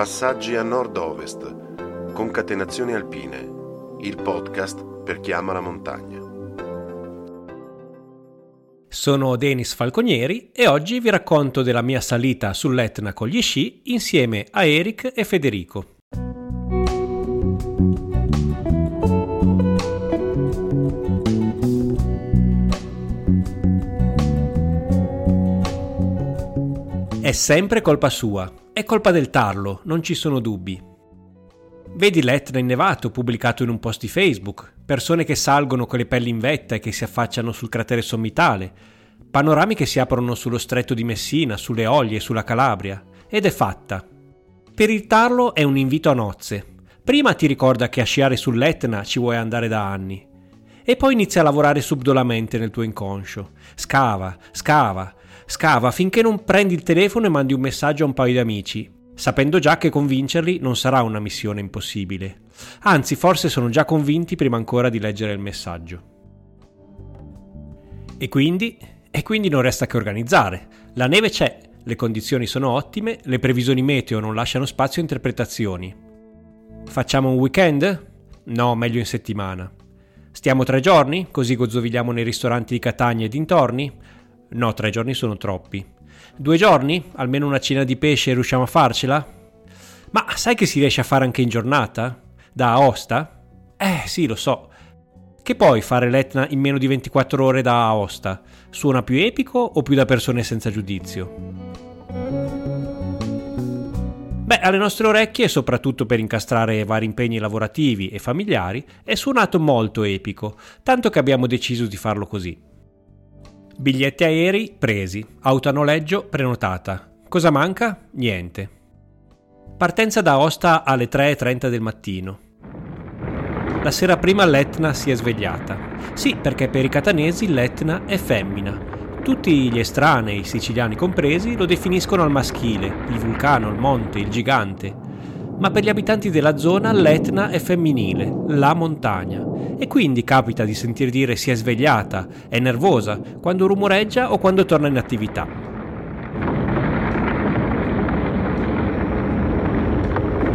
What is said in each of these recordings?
Passaggi a nord-ovest, concatenazioni alpine, il podcast per chi ama la montagna. Sono Denis Falconieri e oggi vi racconto della mia salita sull'Etna con gli sci insieme a Eric e Federico. È sempre colpa sua, è colpa del tarlo, non ci sono dubbi. Vedi l'Etna innevato pubblicato in un post di Facebook, persone che salgono con le pelli in vetta e che si affacciano sul cratere sommitale, panorami che si aprono sullo stretto di Messina, sulle Oglie e sulla Calabria, ed è fatta. Per il tarlo è un invito a nozze. Prima ti ricorda che a sciare sull'Etna ci vuoi andare da anni. E poi inizia a lavorare subdolamente nel tuo inconscio. Scava, scava, Scava finché non prendi il telefono e mandi un messaggio a un paio di amici, sapendo già che convincerli non sarà una missione impossibile. Anzi, forse sono già convinti prima ancora di leggere il messaggio. E quindi? E quindi non resta che organizzare. La neve c'è, le condizioni sono ottime, le previsioni meteo non lasciano spazio a interpretazioni. Facciamo un weekend? No, meglio in settimana. Stiamo tre giorni, così gozzovigliamo nei ristoranti di Catania e dintorni? No, tre giorni sono troppi. Due giorni? Almeno una cena di pesce riusciamo a farcela? Ma sai che si riesce a fare anche in giornata? Da Aosta? Eh sì, lo so. Che poi fare l'Etna in meno di 24 ore da Aosta? Suona più epico o più da persone senza giudizio? Beh, alle nostre orecchie, soprattutto per incastrare vari impegni lavorativi e familiari, è suonato molto epico, tanto che abbiamo deciso di farlo così. Biglietti aerei presi, auto a noleggio prenotata. Cosa manca? Niente. Partenza da Aosta alle 3.30 del mattino. La sera prima l'Etna si è svegliata. Sì, perché per i catanesi l'Etna è femmina. Tutti gli estranei, siciliani compresi, lo definiscono al maschile, il vulcano, il monte, il gigante ma per gli abitanti della zona l'Etna è femminile, la montagna, e quindi capita di sentir dire si è svegliata, è nervosa, quando rumoreggia o quando torna in attività.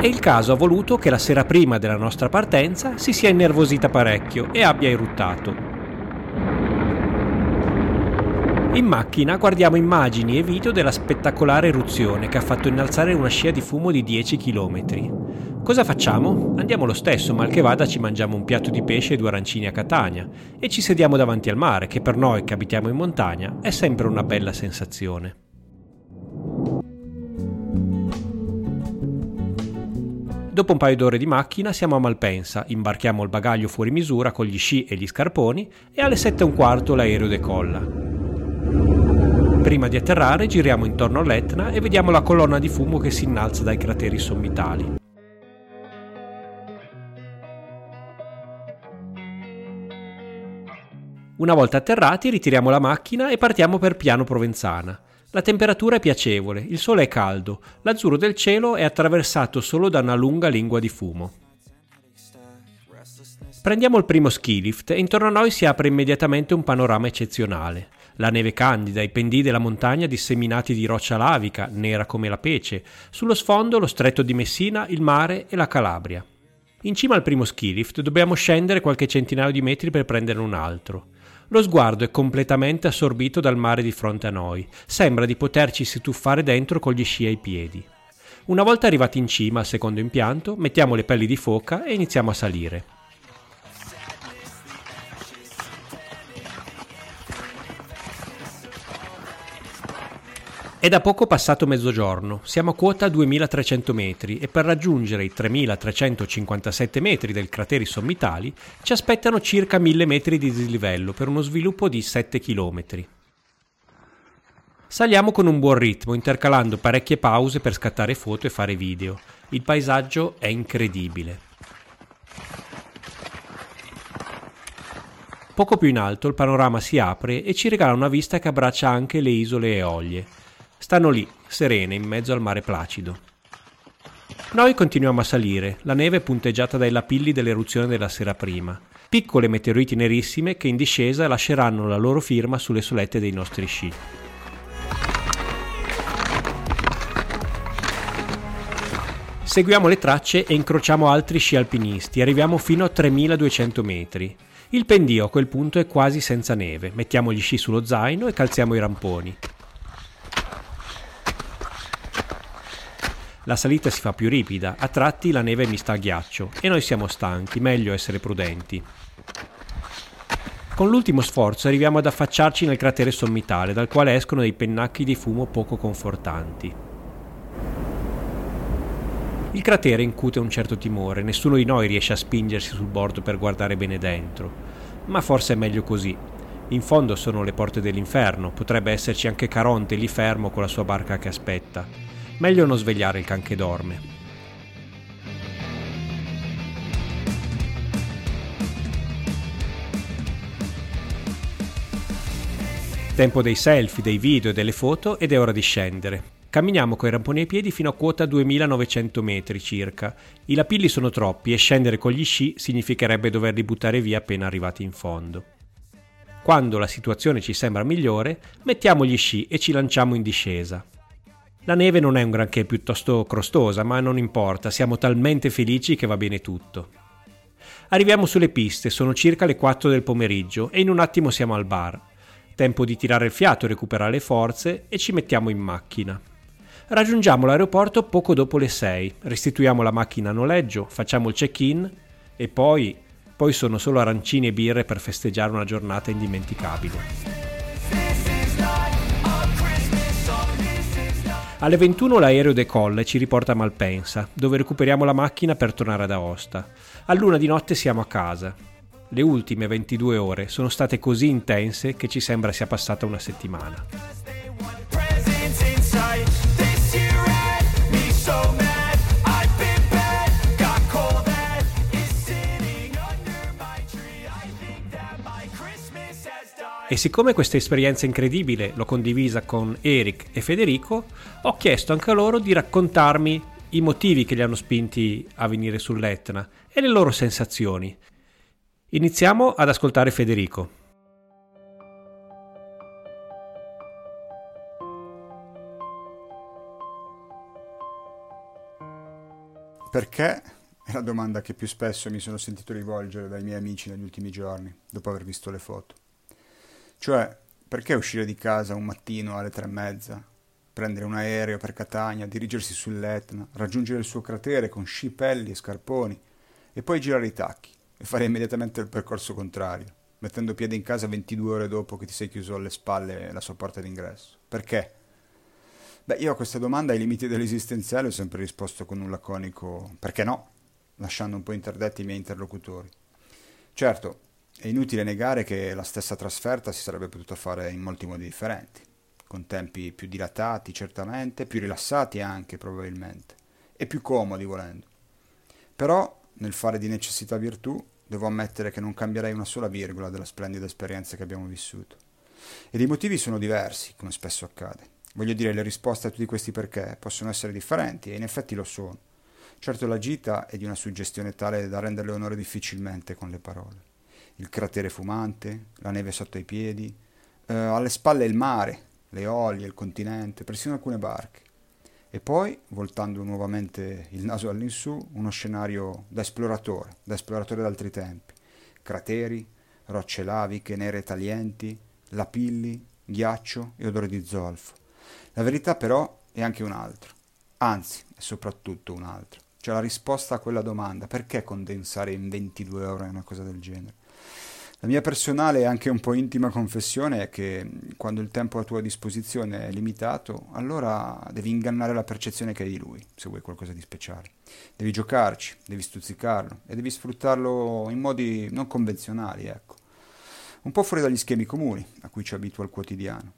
E il caso ha voluto che la sera prima della nostra partenza si sia innervosita parecchio e abbia eruttato. In macchina guardiamo immagini e video della spettacolare eruzione che ha fatto innalzare una scia di fumo di 10 km. Cosa facciamo? Andiamo lo stesso, mal che vada ci mangiamo un piatto di pesce e due arancini a Catania e ci sediamo davanti al mare, che per noi che abitiamo in montagna è sempre una bella sensazione. Dopo un paio d'ore di macchina siamo a Malpensa, imbarchiamo il bagaglio fuori misura con gli sci e gli scarponi e alle 7 e un quarto l'aereo decolla. Prima di atterrare giriamo intorno all'Etna e vediamo la colonna di fumo che si innalza dai crateri sommitali. Una volta atterrati ritiriamo la macchina e partiamo per Piano Provenzana. La temperatura è piacevole, il sole è caldo, l'azzurro del cielo è attraversato solo da una lunga lingua di fumo. Prendiamo il primo ski lift e intorno a noi si apre immediatamente un panorama eccezionale la neve candida, i pendii della montagna disseminati di roccia lavica, nera come la pece, sullo sfondo lo stretto di Messina, il mare e la Calabria. In cima al primo ski lift dobbiamo scendere qualche centinaio di metri per prendere un altro. Lo sguardo è completamente assorbito dal mare di fronte a noi, sembra di poterci si tuffare dentro con gli sci ai piedi. Una volta arrivati in cima al secondo impianto, mettiamo le pelli di foca e iniziamo a salire. È da poco passato mezzogiorno, siamo a quota 2300 metri e per raggiungere i 3357 metri del crateri sommitali ci aspettano circa 1000 metri di dislivello per uno sviluppo di 7 km. Saliamo con un buon ritmo, intercalando parecchie pause per scattare foto e fare video. Il paesaggio è incredibile. Poco più in alto il panorama si apre e ci regala una vista che abbraccia anche le isole Eolie stanno lì, serene, in mezzo al mare placido. Noi continuiamo a salire, la neve punteggiata dai lapilli dell'eruzione della sera prima, piccole meteoriti nerissime che in discesa lasceranno la loro firma sulle solette dei nostri sci. Seguiamo le tracce e incrociamo altri sci alpinisti, arriviamo fino a 3200 metri. Il pendio a quel punto è quasi senza neve, mettiamo gli sci sullo zaino e calziamo i ramponi. La salita si fa più ripida, a tratti la neve mi sta a ghiaccio e noi siamo stanchi, meglio essere prudenti. Con l'ultimo sforzo arriviamo ad affacciarci nel cratere sommitale, dal quale escono dei pennacchi di fumo poco confortanti. Il cratere incute un certo timore, nessuno di noi riesce a spingersi sul bordo per guardare bene dentro, ma forse è meglio così. In fondo sono le porte dell'inferno, potrebbe esserci anche Caronte lì fermo con la sua barca che aspetta. Meglio non svegliare il can che dorme. Tempo dei selfie, dei video e delle foto ed è ora di scendere. Camminiamo coi ramponi ai piedi fino a quota 2900 metri circa. I lapilli sono troppi e scendere con gli sci significherebbe doverli buttare via appena arrivati in fondo. Quando la situazione ci sembra migliore, mettiamo gli sci e ci lanciamo in discesa. La neve non è un granché piuttosto crostosa, ma non importa, siamo talmente felici che va bene tutto. Arriviamo sulle piste, sono circa le 4 del pomeriggio e in un attimo siamo al bar. Tempo di tirare il fiato, recuperare le forze e ci mettiamo in macchina. Raggiungiamo l'aeroporto poco dopo le 6, restituiamo la macchina a noleggio, facciamo il check-in e poi, poi sono solo arancini e birre per festeggiare una giornata indimenticabile. Alle 21 l'aereo decolla e ci riporta a Malpensa, dove recuperiamo la macchina per tornare ad Aosta. A luna di notte siamo a casa. Le ultime 22 ore sono state così intense che ci sembra sia passata una settimana. E siccome questa esperienza incredibile l'ho condivisa con Eric e Federico, ho chiesto anche a loro di raccontarmi i motivi che li hanno spinti a venire sull'Etna e le loro sensazioni. Iniziamo ad ascoltare Federico. Perché è la domanda che più spesso mi sono sentito rivolgere dai miei amici negli ultimi giorni, dopo aver visto le foto. Cioè, perché uscire di casa un mattino alle tre e mezza, prendere un aereo per Catania, dirigersi sull'Etna, raggiungere il suo cratere con sci, pelli e scarponi, e poi girare i tacchi e fare immediatamente il percorso contrario, mettendo piede in casa 22 ore dopo che ti sei chiuso alle spalle la sua porta d'ingresso? Perché? Beh, io a questa domanda ai limiti dell'esistenziale ho sempre risposto con un laconico perché no, lasciando un po' interdetti i miei interlocutori. Certo, è inutile negare che la stessa trasferta si sarebbe potuta fare in molti modi differenti, con tempi più dilatati certamente, più rilassati anche probabilmente, e più comodi volendo. Però, nel fare di necessità virtù, devo ammettere che non cambierei una sola virgola della splendida esperienza che abbiamo vissuto. Ed i motivi sono diversi, come spesso accade. Voglio dire, le risposte a tutti questi perché possono essere differenti, e in effetti lo sono. Certo la gita è di una suggestione tale da renderle onore difficilmente con le parole il cratere fumante, la neve sotto i piedi, eh, alle spalle il mare, le olie, il continente, persino alcune barche. E poi, voltando nuovamente il naso all'insù, uno scenario da esploratore, da esploratore d'altri tempi. Crateri, rocce laviche nere e taglienti, lapilli, ghiaccio e odore di zolfo. La verità però è anche un'altra, anzi è soprattutto un'altra. Cioè la risposta a quella domanda, perché condensare in 22 ore una cosa del genere? La mia personale e anche un po' intima confessione è che quando il tempo a tua disposizione è limitato, allora devi ingannare la percezione che hai di lui, se vuoi qualcosa di speciale. Devi giocarci, devi stuzzicarlo e devi sfruttarlo in modi non convenzionali, ecco. Un po' fuori dagli schemi comuni a cui ci abitua il quotidiano.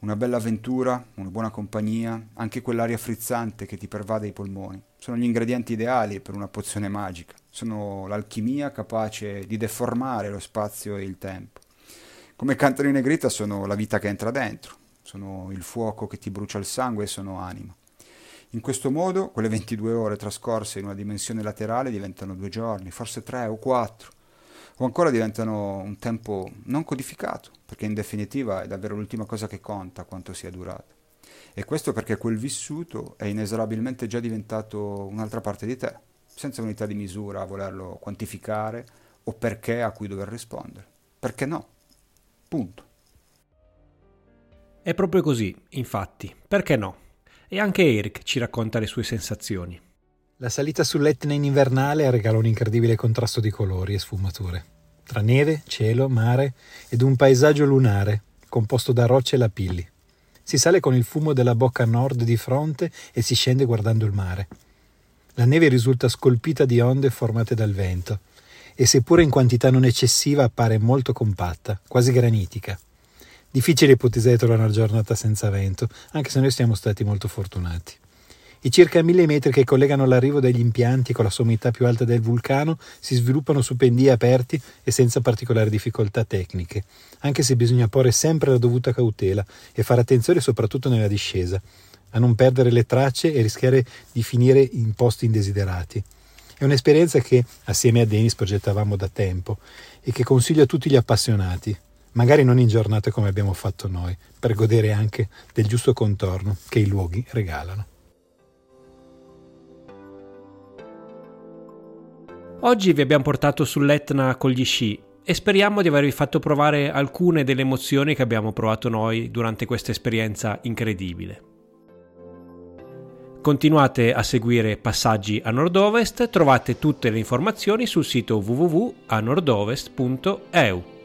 Una bella avventura, una buona compagnia, anche quell'aria frizzante che ti pervade i polmoni. Sono gli ingredienti ideali per una pozione magica. Sono l'alchimia capace di deformare lo spazio e il tempo. Come cantano in negrita sono la vita che entra dentro, sono il fuoco che ti brucia il sangue e sono anima. In questo modo, quelle 22 ore trascorse in una dimensione laterale diventano due giorni, forse tre o quattro o ancora diventano un tempo non codificato, perché in definitiva è davvero l'ultima cosa che conta quanto sia durata. E questo perché quel vissuto è inesorabilmente già diventato un'altra parte di te, senza unità di misura a volerlo quantificare o perché a cui dover rispondere. Perché no? Punto. È proprio così, infatti, perché no? E anche Eric ci racconta le sue sensazioni. La salita sull'Etna in invernale regala un incredibile contrasto di colori e sfumature, tra neve, cielo, mare ed un paesaggio lunare composto da rocce e lapilli. Si sale con il fumo della bocca nord di fronte e si scende guardando il mare. La neve risulta scolpita di onde formate dal vento e seppure in quantità non eccessiva appare molto compatta, quasi granitica. Difficile ipotizzare trovare una giornata senza vento, anche se noi siamo stati molto fortunati. I circa mille metri che collegano l'arrivo degli impianti con la sommità più alta del vulcano si sviluppano su pendii aperti e senza particolari difficoltà tecniche, anche se bisogna porre sempre la dovuta cautela e fare attenzione soprattutto nella discesa, a non perdere le tracce e rischiare di finire in posti indesiderati. È un'esperienza che, assieme a Denis, progettavamo da tempo e che consiglio a tutti gli appassionati, magari non in giornate come abbiamo fatto noi, per godere anche del giusto contorno che i luoghi regalano. Oggi vi abbiamo portato sull'Etna con gli sci e speriamo di avervi fatto provare alcune delle emozioni che abbiamo provato noi durante questa esperienza incredibile. Continuate a seguire Passaggi a Nord-Ovest, trovate tutte le informazioni sul sito www.anordovest.eu.